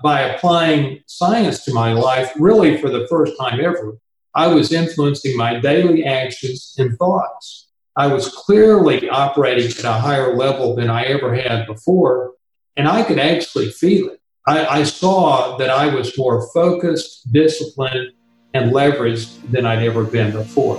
by applying science to my life, really for the first time ever, I was influencing my daily actions and thoughts. I was clearly operating at a higher level than I ever had before, and I could actually feel it. I, I saw that I was more focused, disciplined, and leveraged than I'd ever been before.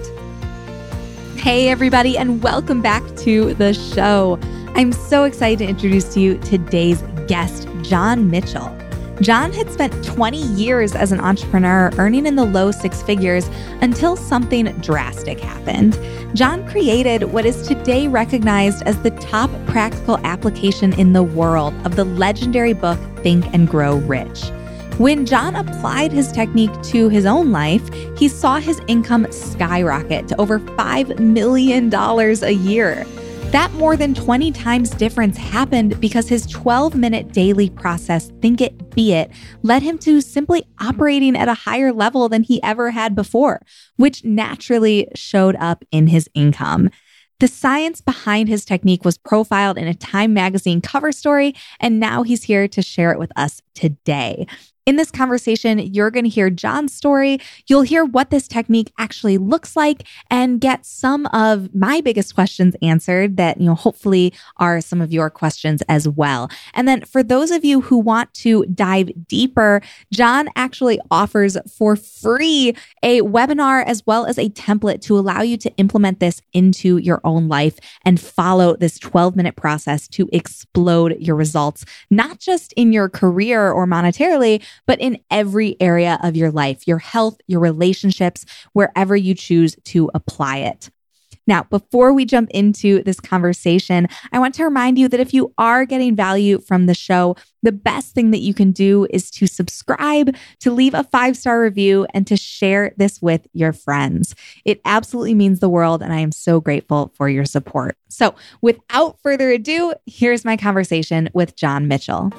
Hey, everybody, and welcome back to the show. I'm so excited to introduce to you today's guest, John Mitchell. John had spent 20 years as an entrepreneur, earning in the low six figures until something drastic happened. John created what is today recognized as the top practical application in the world of the legendary book Think and Grow Rich. When John applied his technique to his own life, he saw his income skyrocket to over $5 million a year. That more than 20 times difference happened because his 12 minute daily process, Think It, Be It, led him to simply operating at a higher level than he ever had before, which naturally showed up in his income. The science behind his technique was profiled in a Time magazine cover story, and now he's here to share it with us today. In this conversation, you're going to hear John's story. You'll hear what this technique actually looks like and get some of my biggest questions answered that, you know, hopefully are some of your questions as well. And then for those of you who want to dive deeper, John actually offers for free a webinar as well as a template to allow you to implement this into your own life and follow this 12 minute process to explode your results, not just in your career or monetarily, but in every area of your life, your health, your relationships, wherever you choose to apply it. Now, before we jump into this conversation, I want to remind you that if you are getting value from the show, the best thing that you can do is to subscribe, to leave a five star review, and to share this with your friends. It absolutely means the world, and I am so grateful for your support. So, without further ado, here's my conversation with John Mitchell.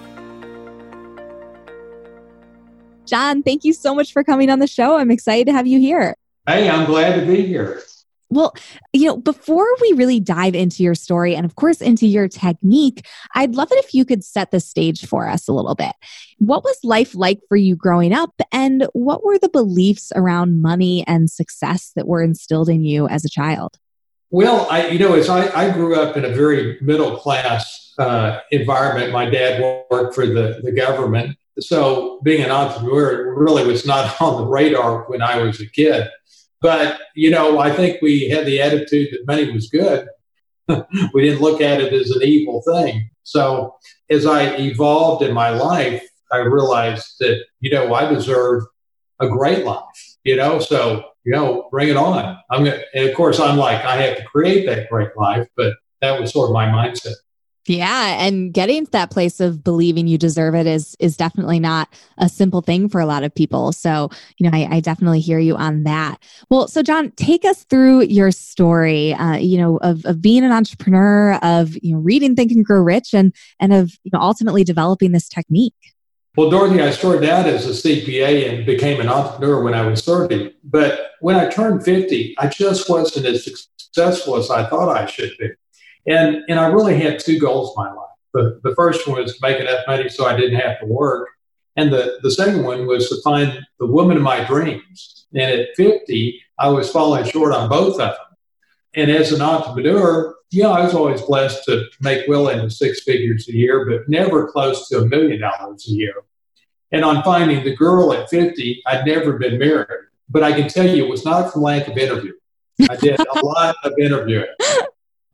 John, thank you so much for coming on the show. I'm excited to have you here. Hey, I'm glad to be here. Well, you know, before we really dive into your story and, of course, into your technique, I'd love it if you could set the stage for us a little bit. What was life like for you growing up, and what were the beliefs around money and success that were instilled in you as a child? Well, I, you know, as I, I grew up in a very middle class uh, environment, my dad worked for the, the government so being an entrepreneur really was not on the radar when I was a kid. But, you know, I think we had the attitude that money was good. we didn't look at it as an evil thing. So as I evolved in my life, I realized that, you know, I deserve a great life, you know, so, you know, bring it on. I'm gonna, and of course, I'm like, I have to create that great life, but that was sort of my mindset. Yeah, and getting to that place of believing you deserve it is is definitely not a simple thing for a lot of people. So, you know, I, I definitely hear you on that. Well, so John, take us through your story. Uh, you know, of of being an entrepreneur, of you know, reading Think and Grow Rich, and and of you know, ultimately developing this technique. Well, Dorothy, I started out as a CPA and became an entrepreneur when I was 30. But when I turned 50, I just wasn't as successful as I thought I should be. And, and I really had two goals in my life. The, the first one was to make enough money so I didn't have to work. And the, the second one was to find the woman of my dreams. And at 50, I was falling short on both of them. And as an entrepreneur, yeah, I was always blessed to make well into six figures a year, but never close to a million dollars a year. And on finding the girl at 50, I'd never been married. But I can tell you it was not from lack of interview. I did a lot of interviewing.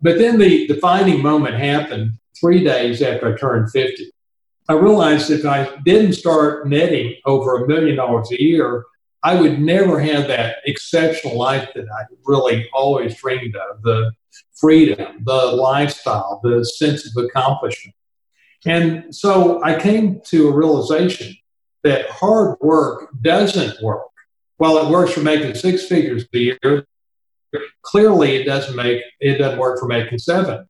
But then the defining moment happened three days after I turned 50. I realized if I didn't start netting over a million dollars a year, I would never have that exceptional life that I really always dreamed of the freedom, the lifestyle, the sense of accomplishment. And so I came to a realization that hard work doesn't work. While it works for making six figures a year, clearly it doesn't make it doesn't work for making seven.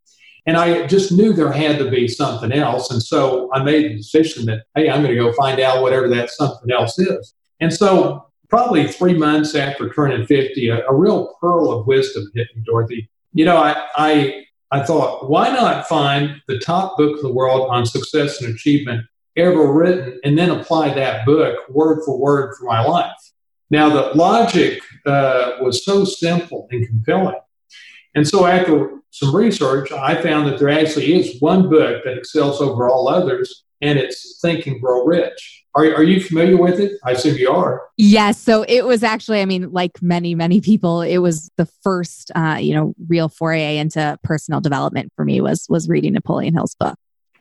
And I just knew there had to be something else. And so I made the decision that, hey, I'm going to go find out whatever that something else is. And so probably three months after turning 50, a, a real pearl of wisdom hit me, Dorothy. You know, I, I, I thought, why not find the top book in the world on success and achievement ever written and then apply that book word for word for my life? Now, the logic uh, was so simple and compelling. And so, after some research, I found that there actually is one book that excels over all others, and it's Think and Grow Rich. Are, are you familiar with it? I assume you are. Yes. So it was actually, I mean, like many, many people, it was the first, uh, you know, real foray into personal development for me was was reading Napoleon Hill's book.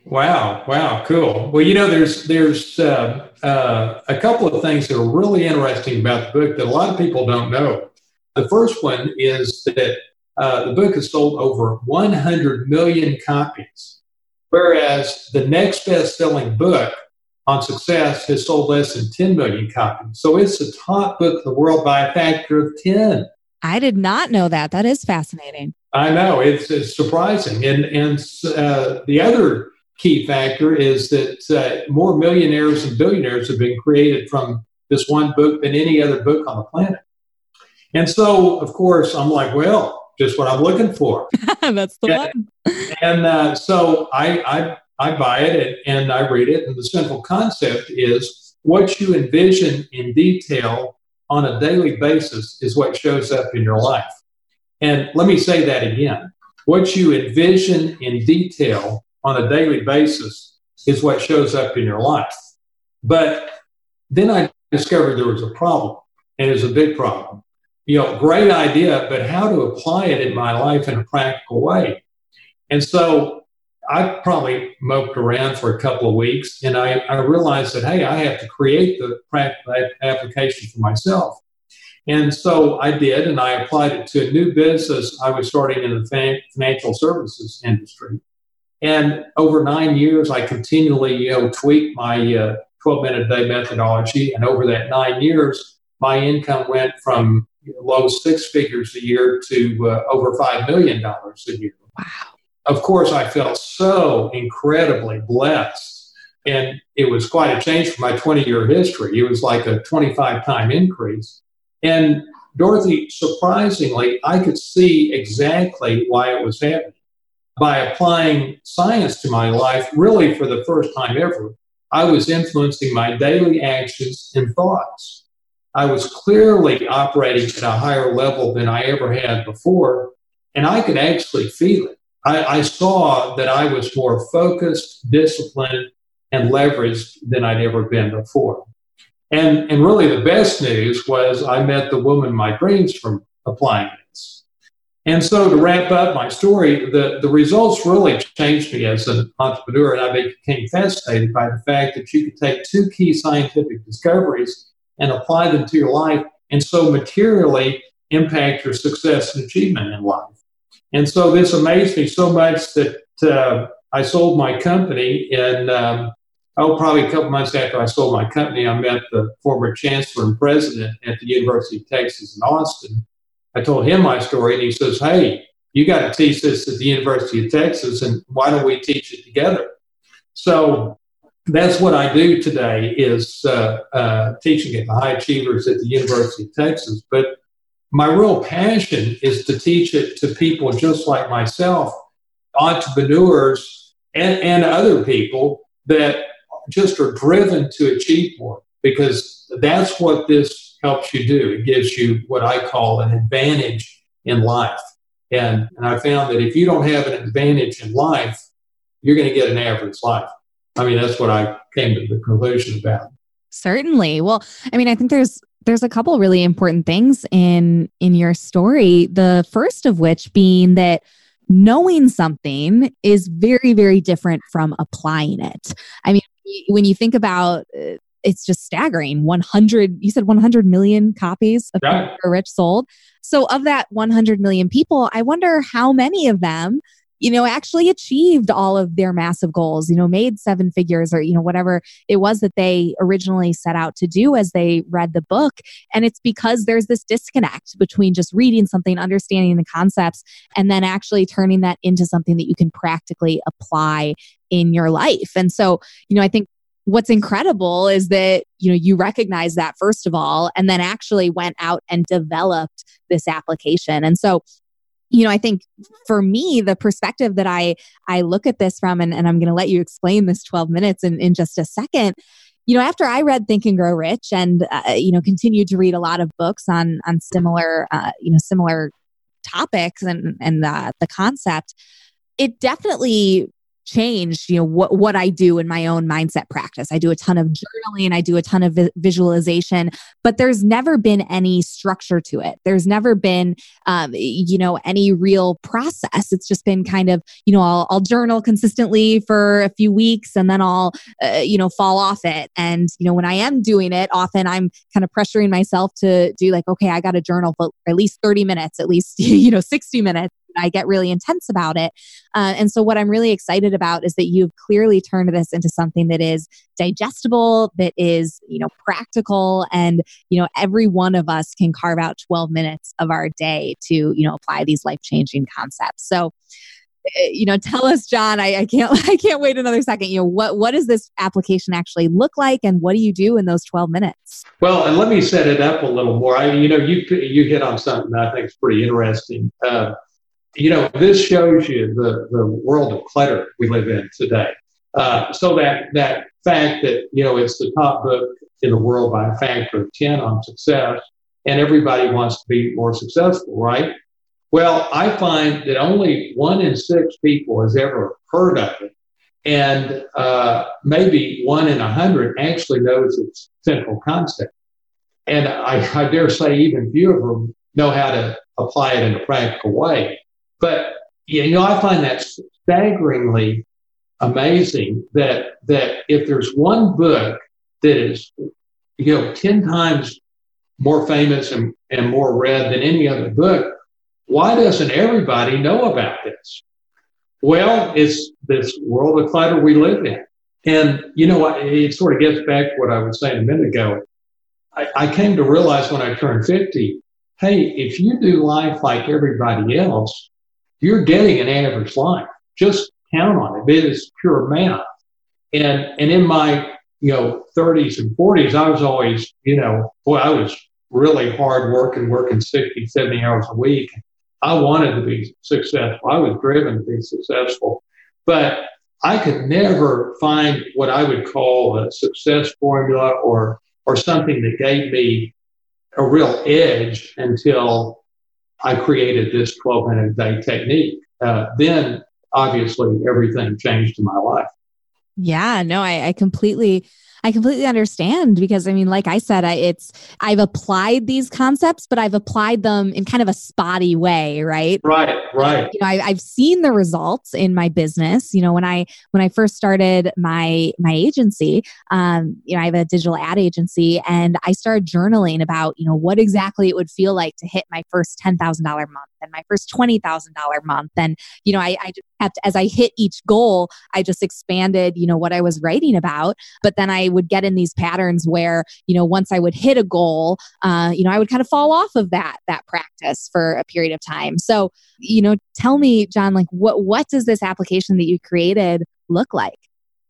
Wow! Wow! Cool. Well, you know, there's there's uh, uh, a couple of things that are really interesting about the book that a lot of people don't know. The first one is that uh, the book has sold over 100 million copies, whereas the next best-selling book on success has sold less than 10 million copies. So it's the top book in the world by a factor of 10. I did not know that. That is fascinating. I know it's, it's surprising, and and uh, the other key factor is that uh, more millionaires and billionaires have been created from this one book than any other book on the planet. And so, of course, I'm like, well, just what I'm looking for. That's the and, one. and uh, so I, I I buy it and, and I read it. And the central concept is what you envision in detail on a daily basis is what shows up in your life. And let me say that again. What you envision in detail on a daily basis is what shows up in your life. But then I discovered there was a problem, and it's a big problem. You know, great idea, but how to apply it in my life in a practical way. And so I probably moped around for a couple of weeks and I, I realized that, hey, I have to create the practical application for myself. And so I did, and I applied it to a new business I was starting in the financial services industry. And over nine years, I continually, you know, tweaked my uh, 12 minute day methodology. And over that nine years, my income went from low six figures a year to uh, over $5 million a year. Wow of course, I felt so incredibly blessed. And it was quite a change from my 20 year history. It was like a 25 time increase. And Dorothy, surprisingly, I could see exactly why it was happening. By applying science to my life, really for the first time ever, I was influencing my daily actions and thoughts. I was clearly operating at a higher level than I ever had before, and I could actually feel it. I, I saw that I was more focused, disciplined, and leveraged than I'd ever been before. And, and really, the best news was I met the woman my dreams from applying this. And so, to wrap up my story, the, the results really changed me as an entrepreneur, and I became fascinated by the fact that you could take two key scientific discoveries and apply them to your life, and so materially impact your success and achievement in life. And so this amazed me so much that uh, I sold my company. And um, oh, probably a couple months after I sold my company, I met the former chancellor and president at the University of Texas in Austin. I told him my story, and he says, "Hey, you got to teach this at the University of Texas, and why don't we teach it together?" So that's what I do today is uh, uh, teaching at the high achievers at the University of Texas. But my real passion is to teach it to people just like myself, entrepreneurs and, and other people that just are driven to achieve more because that's what this helps you do. It gives you what I call an advantage in life. And, and I found that if you don't have an advantage in life, you're going to get an average life. I mean, that's what I came to the conclusion about. Certainly. Well, I mean, I think there's there's a couple really important things in in your story the first of which being that knowing something is very very different from applying it i mean when you think about uh, it's just staggering 100 you said 100 million copies of yeah. rich sold so of that 100 million people i wonder how many of them you know, actually achieved all of their massive goals, you know, made seven figures or, you know, whatever it was that they originally set out to do as they read the book. And it's because there's this disconnect between just reading something, understanding the concepts, and then actually turning that into something that you can practically apply in your life. And so, you know, I think what's incredible is that you know you recognize that first of all and then actually went out and developed this application. And so you know i think for me the perspective that i i look at this from and, and i'm going to let you explain this 12 minutes in, in just a second you know after i read think and grow rich and uh, you know continued to read a lot of books on on similar uh, you know similar topics and and uh, the concept it definitely changed you know what what I do in my own mindset practice. I do a ton of journaling, I do a ton of vi- visualization, but there's never been any structure to it. There's never been um, you know any real process. It's just been kind of you know I'll, I'll journal consistently for a few weeks and then I'll uh, you know fall off it. And you know when I am doing it, often I'm kind of pressuring myself to do like okay, I got to journal for at least 30 minutes, at least you know 60 minutes I get really intense about it. Uh, and so, what I'm really excited about is that you've clearly turned this into something that is digestible, that is, you know, practical, and, you know, every one of us can carve out 12 minutes of our day to, you know, apply these life changing concepts. So, eh, you know tell us john I, I, can't i can't wait another second you know what what does this application actually look like and what do you do in those 12 minutes well and let me set it up a little more i you know you you hit on something i think is pretty interesting uh, you know, this shows you the, the world of clutter we live in today. Uh, so that that fact that you know it's the top book in the world by a factor of ten on success, and everybody wants to be more successful, right? Well, I find that only one in six people has ever heard of it, and uh, maybe one in a hundred actually knows its central concept. And I, I dare say even few of them know how to apply it in a practical way. But you know, I find that staggeringly amazing that that if there's one book that is you know ten times more famous and, and more read than any other book, why doesn't everybody know about this? Well, it's this world of clutter we live in. And, you know, it sort of gets back to what I was saying a minute ago. I, I came to realize when I turned 50, hey, if you do life like everybody else, you're getting an average life. Just count on it. It is pure math. And and in my you know 30s and 40s, I was always you know boy I was really hard working, working 60, 70 hours a week. I wanted to be successful. I was driven to be successful, but I could never find what I would call a success formula or or something that gave me a real edge until I created this 12 minute day technique. Uh, then obviously everything changed in my life. Yeah, no, I, I completely I completely understand because I mean, like I said, I, it's I've applied these concepts, but I've applied them in kind of a spotty way, right? Right, right. You know, I, I've seen the results in my business. You know, when I when I first started my my agency, um, you know, I have a digital ad agency, and I started journaling about you know what exactly it would feel like to hit my first ten thousand dollar month and my first twenty thousand dollar month, and you know, I, I just kept as I hit each goal, I just expanded, you know, what I was writing about, but then I would get in these patterns where you know once i would hit a goal uh, you know i would kind of fall off of that that practice for a period of time. So you know tell me john like what what does this application that you created look like?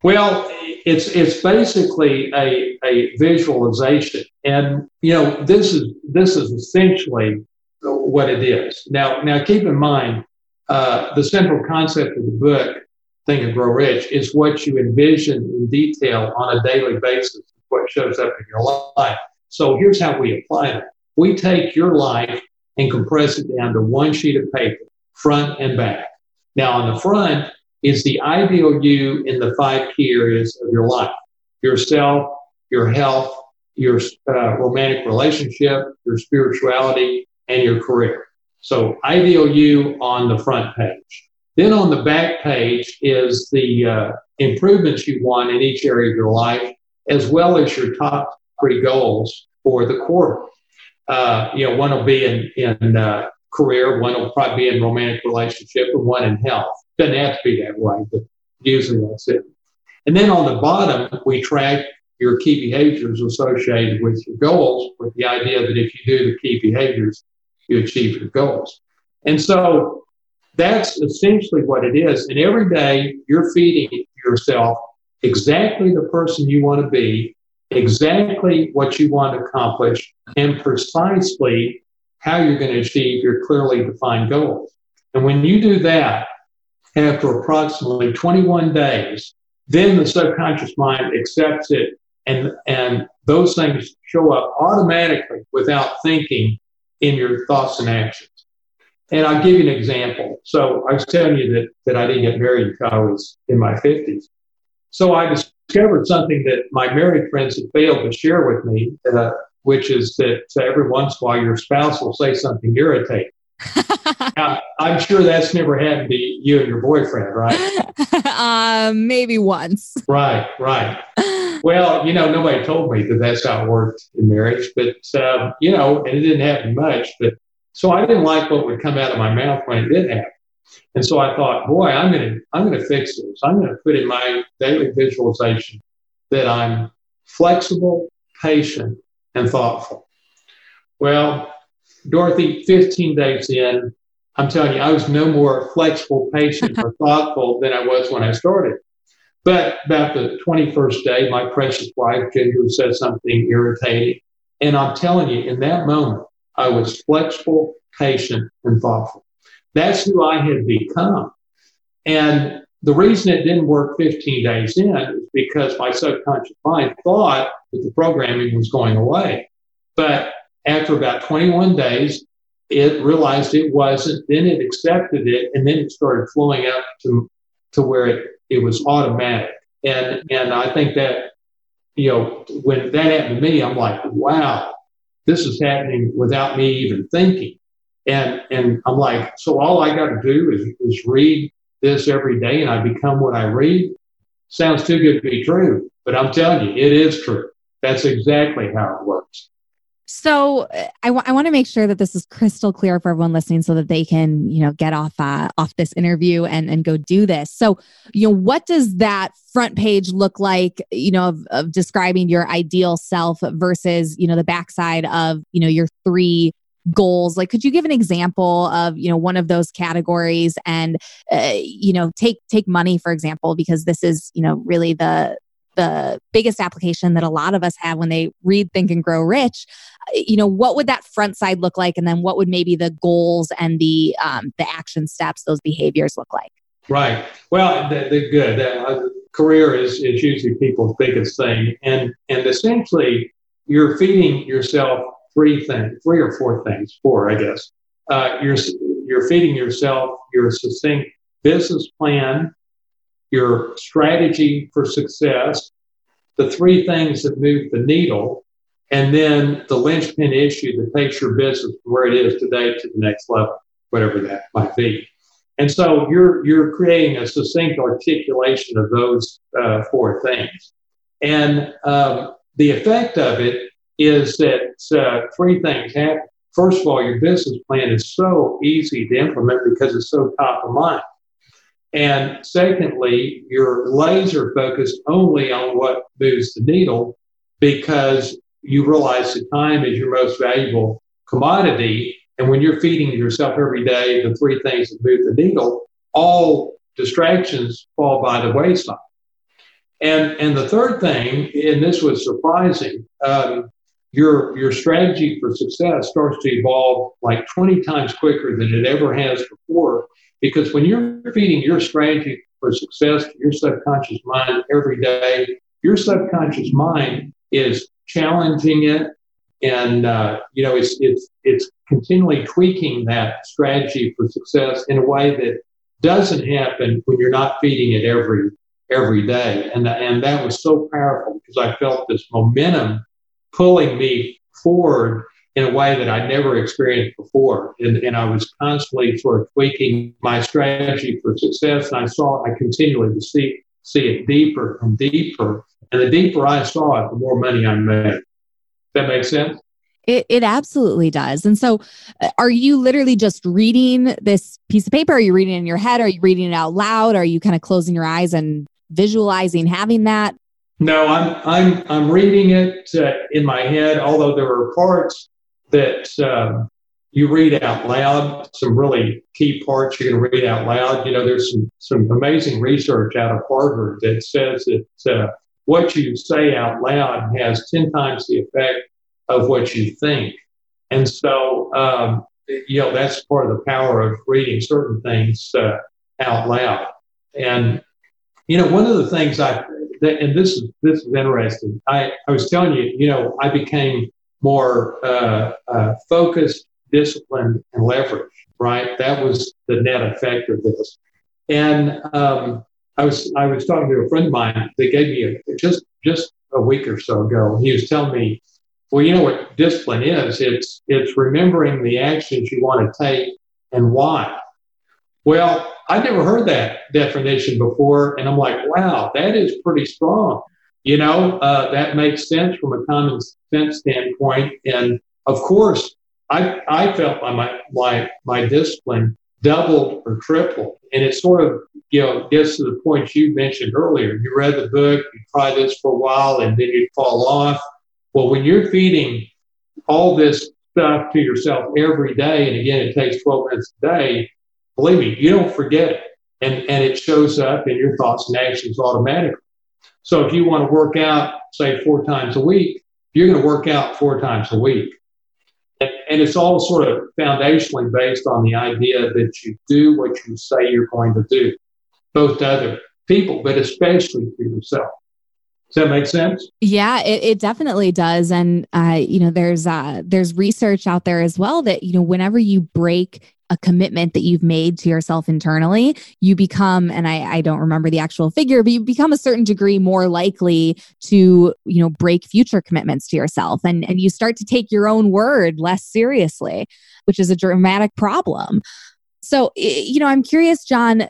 Well it's it's basically a, a visualization. And you know this is this is essentially what it is now now keep in mind uh, the central concept of the book Think and Grow Rich is what you envision in detail on a daily basis, what shows up in your life. So here's how we apply it. We take your life and compress it down to one sheet of paper, front and back. Now, on the front is the ideal you in the five key areas of your life yourself, your health, your uh, romantic relationship, your spirituality, and your career. So, ideal you on the front page. Then on the back page is the uh, improvements you want in each area of your life, as well as your top three goals for the quarter. Uh, you know, one will be in, in uh, career, one will probably be in romantic relationship, and one in health. Doesn't have to be that way, but usually that's it. And then on the bottom, we track your key behaviors associated with your goals with the idea that if you do the key behaviors, you achieve your goals. And so that's essentially what it is. And every day you're feeding yourself exactly the person you want to be, exactly what you want to accomplish, and precisely how you're going to achieve your clearly defined goals. And when you do that, after approximately 21 days, then the subconscious mind accepts it and, and those things show up automatically without thinking in your thoughts and actions. And I'll give you an example. So I was telling you that, that I didn't get married until I was in my 50s. So I discovered something that my married friends had failed to share with me, uh, which is that every once in a while your spouse will say something irritating. now, I'm sure that's never happened to you and your boyfriend, right? um, maybe once. Right, right. Well, you know, nobody told me that that's how it worked in marriage, but um, you know, and it didn't happen much. But so I didn't like what would come out of my mouth when it did happen. And so I thought, boy, I'm gonna I'm gonna fix this. I'm gonna put in my daily visualization that I'm flexible, patient, and thoughtful. Well, Dorothy, 15 days in, I'm telling you, I was no more flexible, patient, or thoughtful than I was when I started. But about the 21st day, my precious wife, Ginger, said something irritating. And I'm telling you, in that moment, I was flexible, patient, and thoughtful. That's who I had become. And the reason it didn't work 15 days in is because my subconscious mind thought that the programming was going away. But after about 21 days, it realized it wasn't. Then it accepted it, and then it started flowing up to to where it, it was automatic. And and I think that you know when that happened to me, I'm like, wow, this is happening without me even thinking. And and I'm like, so all I got to do is is read this every day, and I become what I read. Sounds too good to be true, but I'm telling you, it is true. That's exactly how it works. So uh, I, w- I want to make sure that this is crystal clear for everyone listening, so that they can, you know, get off uh, off this interview and and go do this. So, you know, what does that front page look like? You know, of, of describing your ideal self versus, you know, the backside of, you know, your three goals like could you give an example of you know one of those categories and uh, you know take take money for example because this is you know really the the biggest application that a lot of us have when they read Think and Grow Rich, you know, what would that front side look like, and then what would maybe the goals and the um, the action steps, those behaviors look like? Right. Well, the, the good. Uh, career is is usually people's biggest thing, and and essentially you're feeding yourself three things, three or four things, four, I guess. Uh, you're you're feeding yourself your succinct business plan, your strategy for success, the three things that move the needle, and then the linchpin issue that takes your business from where it is today to the next level, whatever that might be. And so you're you're creating a succinct articulation of those uh, four things, and um, the effect of it is that uh, three things happen. First of all, your business plan is so easy to implement because it's so top of mind. And secondly, you're laser focused only on what moves the needle because you realize that time is your most valuable commodity. And when you're feeding yourself every day the three things that move the needle, all distractions fall by the wayside. And, and the third thing, and this was surprising, um, your, your strategy for success starts to evolve like 20 times quicker than it ever has before because when you're feeding your strategy for success to your subconscious mind every day, your subconscious mind is challenging it, and uh, you know it's it's it's continually tweaking that strategy for success in a way that doesn't happen when you're not feeding it every every day. And and that was so powerful because I felt this momentum pulling me forward in a way that I'd never experienced before. And, and I was constantly sort of tweaking my strategy for success. And I saw, I continually to see, see it deeper and deeper. And the deeper I saw it, the more money I made. Does That makes sense? It, it absolutely does. And so, uh, are you literally just reading this piece of paper? Are you reading it in your head? Are you reading it out loud? Are you kind of closing your eyes and visualizing having that? No, I'm I'm I'm reading it uh, in my head. Although there are parts that um, you read out loud, some really key parts you're going to read out loud. You know, there's some some amazing research out of Harvard that says that uh, what you say out loud has ten times the effect of what you think, and so um, you know that's part of the power of reading certain things uh, out loud. And you know, one of the things I and this is this is interesting. I, I was telling you, you know, I became more uh, uh, focused, disciplined, and leveraged. Right, that was the net effect of this. And um, I was I was talking to a friend of mine that gave me a, just just a week or so ago. He was telling me, well, you know what discipline is? It's it's remembering the actions you want to take and why. Well, I'd never heard that definition before, and I'm like, wow, that is pretty strong. You know, uh, that makes sense from a common sense standpoint. And of course, I, I felt my, my, my discipline doubled or tripled. And it sort of, you know, gets to the point you mentioned earlier. You read the book, you try this for a while, and then you fall off. Well, when you're feeding all this stuff to yourself every day, and again, it takes 12 minutes a day, believe me, you don't forget it. And, and it shows up in your thoughts and actions automatically. So if you want to work out, say, four times a week, you're going to work out four times a week. And, it's all sort of foundationally based on the idea that you do what you say you're going to do, both to other people, but especially to yourself. Does that make sense? Yeah, it, it definitely does. And uh, you know, there's uh, there's research out there as well that you know, whenever you break a commitment that you've made to yourself internally, you become, and I, I don't remember the actual figure, but you become a certain degree more likely to, you know, break future commitments to yourself. And, and you start to take your own word less seriously, which is a dramatic problem. So, you know, I'm curious, John,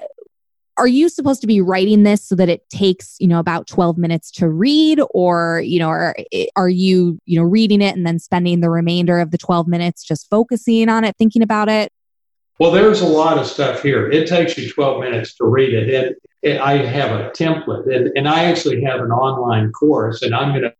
are you supposed to be writing this so that it takes you know about 12 minutes to read or you know are, are you you know reading it and then spending the remainder of the 12 minutes just focusing on it thinking about it well, there's a lot of stuff here. It takes you 12 minutes to read it. And it, I have a template, and, and I actually have an online course, and I'm gonna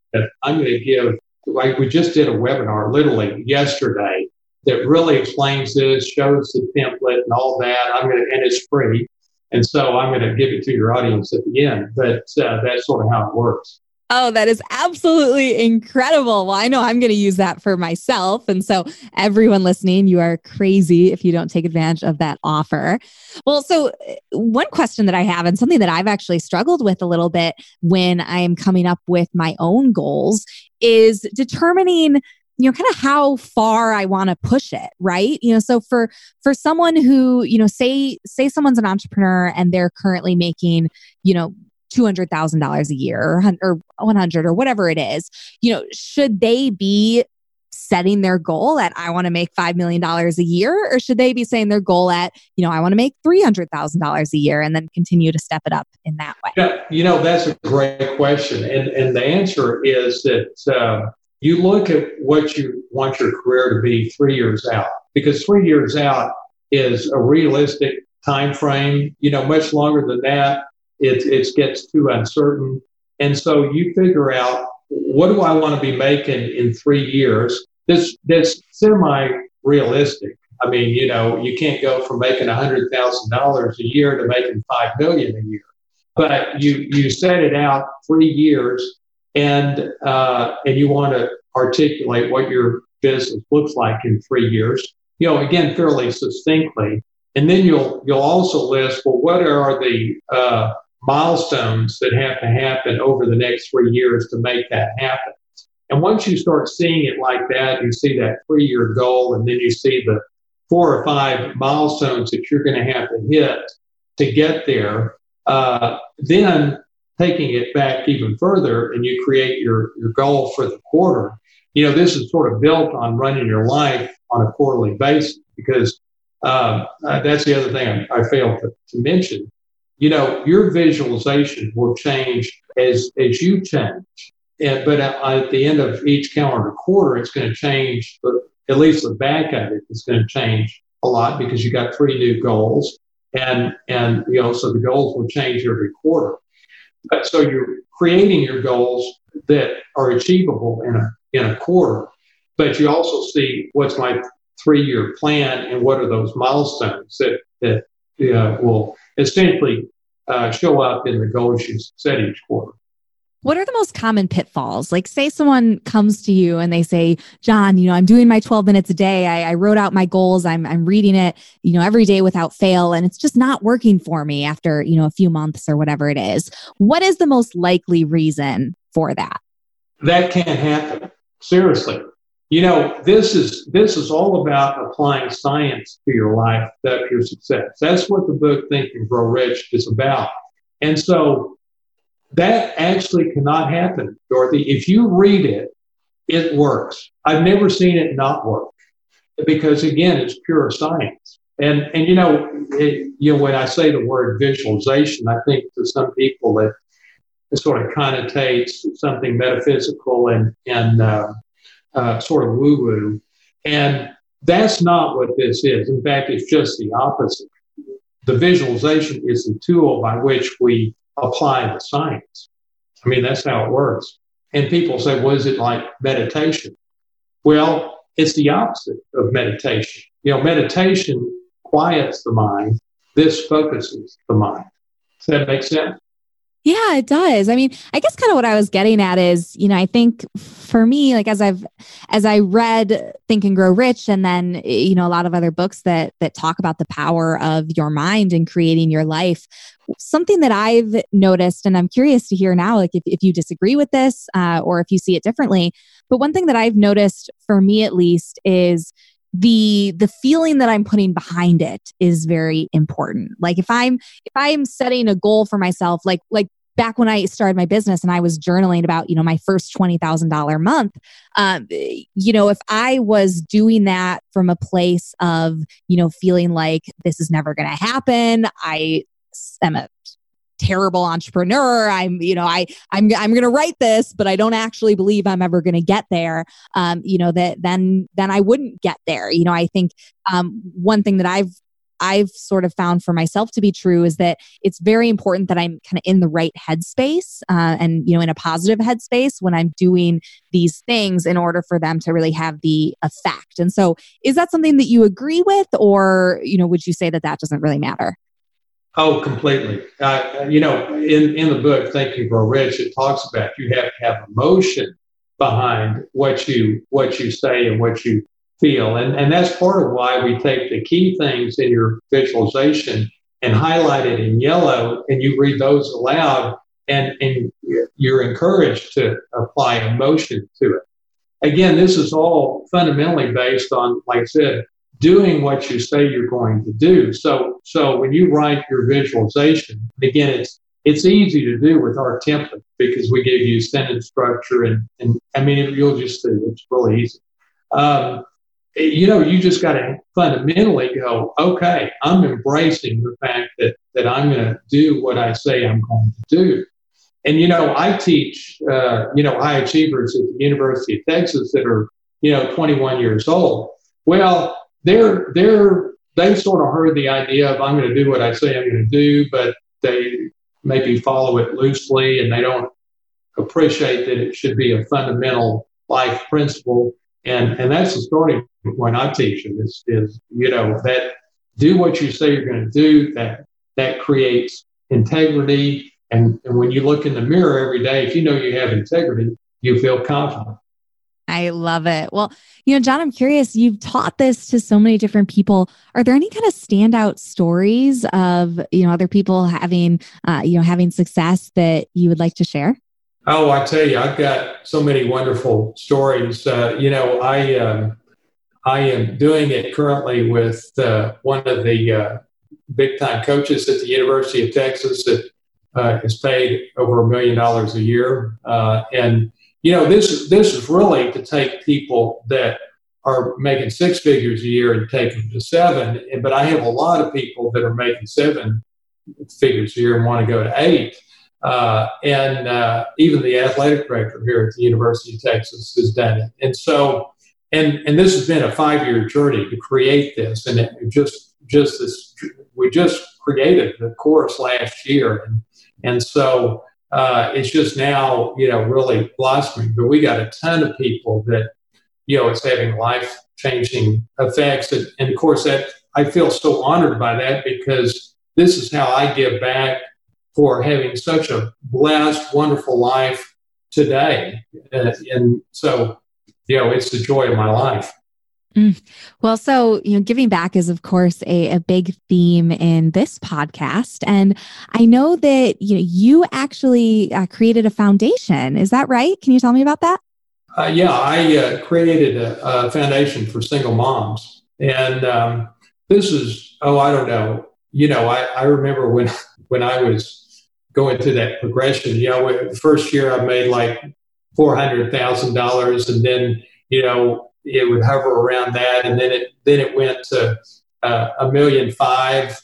I'm gonna give like we just did a webinar literally yesterday that really explains this, shows the template and all that. I'm gonna and it's free, and so I'm gonna give it to your audience at the end. But uh, that's sort of how it works. Oh, that is absolutely incredible. Well, I know I'm going to use that for myself. And so, everyone listening, you are crazy if you don't take advantage of that offer. Well, so uh, one question that I have, and something that I've actually struggled with a little bit when I am coming up with my own goals, is determining you know kind of how far i want to push it right you know so for for someone who you know say say someone's an entrepreneur and they're currently making you know $200,000 a year or, 100 or whatever it is, you know, should they be setting their goal at I want to make 5 million dollars a year or should they be saying their goal at, you know, I want to make $300,000 a year and then continue to step it up in that way? Yeah, you know, that's a great question and and the answer is that uh, you look at what you want your career to be 3 years out because 3 years out is a realistic time frame, you know, much longer than that it, it gets too uncertain. And so you figure out what do I want to be making in three years? This that's semi realistic. I mean, you know, you can't go from making hundred thousand dollars a year to making five million a year. But you you set it out three years, and uh, and you want to articulate what your business looks like in three years. You know, again, fairly succinctly, and then you'll you'll also list well, what are the uh, milestones that have to happen over the next three years to make that happen. And once you start seeing it like that, you see that three year goal, and then you see the four or five milestones that you're going to have to hit to get there. Uh, then taking it back even further, and you create your, your goal for the quarter. You know, this is sort of built on running your life on a quarterly basis because um, uh, that's the other thing I, I failed to, to mention you know, your visualization will change as, as you change. and, but at the end of each calendar quarter, it's going to change. But at least the back of it is going to change a lot because you got three new goals, and and you know so the goals will change every quarter. But so you're creating your goals that are achievable in a in a quarter, but you also see what's my three year plan and what are those milestones that that uh, will essentially uh, show up in the goals you set each quarter. What are the most common pitfalls? Like, say someone comes to you and they say, John, you know, I'm doing my 12 minutes a day. I, I, wrote out my goals. I'm, I'm reading it, you know, every day without fail. And it's just not working for me after, you know, a few months or whatever it is. What is the most likely reason for that? That can't happen. Seriously. You know, this is this is all about applying science to your life to your success. That's what the book Think and Grow Rich is about. And so that actually cannot happen, Dorothy. If you read it, it works. I've never seen it not work because again, it's pure science. And and you know, it, you know, when I say the word visualization, I think to some people that it sort of connotates something metaphysical and and uh, uh, sort of woo woo. And that's not what this is. In fact, it's just the opposite. The visualization is the tool by which we apply the science. I mean, that's how it works. And people say, "Was it like meditation? Well, it's the opposite of meditation. You know, meditation quiets the mind. This focuses the mind. Does that make sense? Yeah, it does. I mean, I guess kind of what I was getting at is, you know, I think for me, like as I've as I read Think and Grow Rich and then, you know, a lot of other books that that talk about the power of your mind and creating your life, something that I've noticed, and I'm curious to hear now, like if, if you disagree with this uh, or if you see it differently. But one thing that I've noticed for me at least is the the feeling that i'm putting behind it is very important. Like if i'm if i'm setting a goal for myself like like back when I started my business and I was journaling about, you know, my first $20,000 month, um, you know, if I was doing that from a place of, you know, feeling like this is never going to happen, I am a terrible entrepreneur i'm you know i i'm i'm going to write this but i don't actually believe i'm ever going to get there um you know that then then i wouldn't get there you know i think um one thing that i've I've sort of found for myself to be true is that it's very important that I'm kind of in the right headspace uh, and, you know, in a positive headspace when I'm doing these things in order for them to really have the effect. And so, is that something that you agree with, or, you know, would you say that that doesn't really matter? Oh, completely. Uh, you know, in, in the book, Think and Grow Rich, it talks about you have to have emotion behind what you what you say and what you feel. And, and that's part of why we take the key things in your visualization and highlight it in yellow, and you read those aloud, and, and you're encouraged to apply emotion to it. Again, this is all fundamentally based on, like I said, doing what you say you're going to do. So, so when you write your visualization, again, it's it's easy to do with our template because we give you sentence structure, and and I mean, you'll just see it's really easy. Um, you know, you just got to fundamentally go, okay, I'm embracing the fact that, that I'm going to do what I say I'm going to do. And, you know, I teach, uh, you know, high achievers at the University of Texas that are, you know, 21 years old. Well, they're, they're, they sort of heard the idea of I'm going to do what I say I'm going to do, but they maybe follow it loosely and they don't appreciate that it should be a fundamental life principle. And, and that's the starting point I teach them is, is, you know, that do what you say you're going to do. That, that creates integrity. And, and when you look in the mirror every day, if you know you have integrity, you feel confident. I love it. Well, you know, John, I'm curious, you've taught this to so many different people. Are there any kind of standout stories of, you know, other people having, uh, you know, having success that you would like to share? Oh, I tell you, I've got so many wonderful stories. Uh, you know, I um, I am doing it currently with uh, one of the uh, big time coaches at the University of Texas that uh, is paid over a million dollars a year. Uh, and you know, this this is really to take people that are making six figures a year and take them to seven. But I have a lot of people that are making seven figures a year and want to go to eight. Uh, and uh, even the athletic director here at the University of Texas has done it. And so, and and this has been a five year journey to create this, and it just just this we just created the course last year, and and so uh, it's just now you know really blossoming. But we got a ton of people that you know it's having life changing effects, and, and of course that I feel so honored by that because this is how I give back for having such a blessed, wonderful life today. Uh, and so, you know, it's the joy of my life. Mm. Well, so, you know, giving back is, of course, a, a big theme in this podcast. And I know that, you know, you actually uh, created a foundation. Is that right? Can you tell me about that? Uh, yeah, I uh, created a, a, foundation for single moms. And um, this is, oh, I don't know. You know, I, I remember when, when I was going through that progression. You know, the first year I made like four hundred thousand dollars, and then you know it would hover around that, and then it then it went to uh, a million five,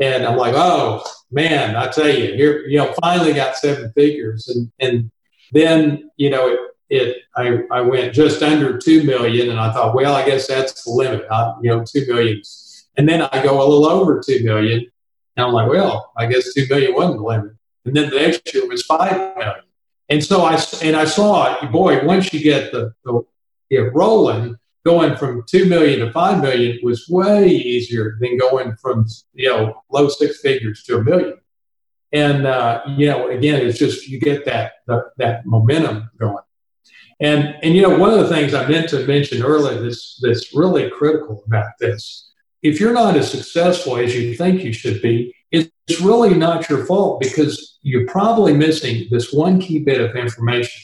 and I'm like, oh man, I tell you, here you know finally got seven figures, and and then you know it. It, I, I went just under two million, and I thought, well, I guess that's the limit. I, you know, two million, and then I go a little over two million, and I'm like, well, I guess two million wasn't the limit and then the next year was five million. And so I and I saw, boy, once you get the, the it rolling, going from two million to five million was way easier than going from you know low six figures to a million. And uh, you know, again, it's just you get that the, that momentum going. And and you know, one of the things I meant to mention earlier that's that's really critical about this, if you're not as successful as you think you should be, it's really not your fault because you're probably missing this one key bit of information.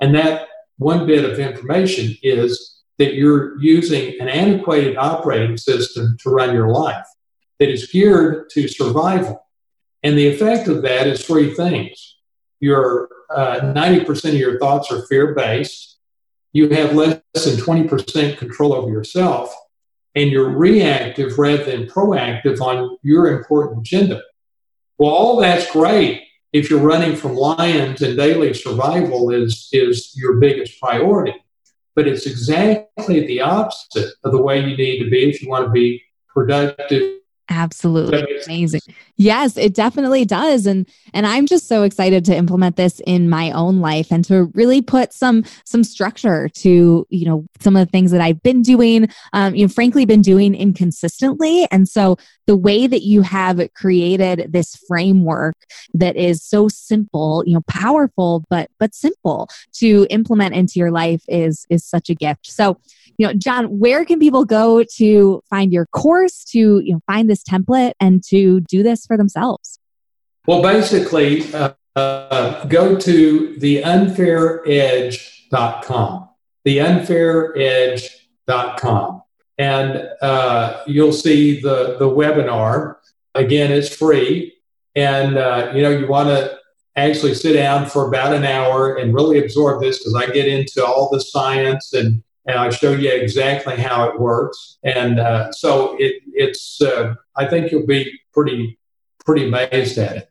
And that one bit of information is that you're using an antiquated operating system to run your life that is geared to survival. And the effect of that is three things. Your uh, 90% of your thoughts are fear based. You have less than 20% control over yourself. And you're reactive rather than proactive on your important agenda. Well, all that's great if you're running from lions and daily survival is, is your biggest priority. But it's exactly the opposite of the way you need to be if you want to be productive Absolutely amazing. Yes, it definitely does and and I'm just so excited to implement this in my own life and to really put some some structure to, you know, some of the things that I've been doing um you know frankly been doing inconsistently and so the way that you have created this framework that is so simple, you know, powerful but but simple to implement into your life is is such a gift. So you know, John, where can people go to find your course, to you know, find this template, and to do this for themselves? Well, basically, uh, uh, go to theunfairedge.com, theunfairedge.com, and uh, you'll see the the webinar. Again, it's free, and uh, you know you want to actually sit down for about an hour and really absorb this because I get into all the science and and I show you exactly how it works. And uh, so it, it's, uh, I think you'll be pretty, pretty amazed at it.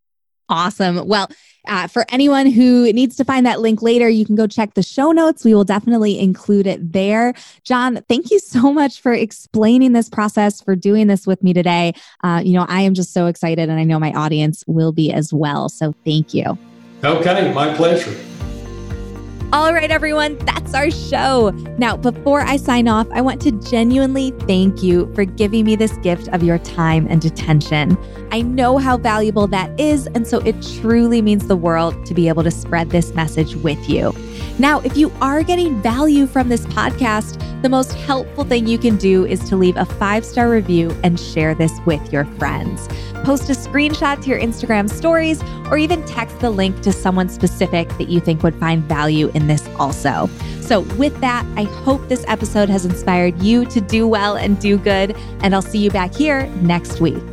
Awesome. Well, uh, for anyone who needs to find that link later, you can go check the show notes. We will definitely include it there. John, thank you so much for explaining this process, for doing this with me today. Uh, you know, I am just so excited, and I know my audience will be as well. So thank you. Okay, my pleasure. All right, everyone, that's our show. Now, before I sign off, I want to genuinely thank you for giving me this gift of your time and attention. I know how valuable that is, and so it truly means the world to be able to spread this message with you. Now, if you are getting value from this podcast, the most helpful thing you can do is to leave a five star review and share this with your friends. Post a screenshot to your Instagram stories or even text the link to someone specific that you think would find value in this also. So, with that, I hope this episode has inspired you to do well and do good, and I'll see you back here next week.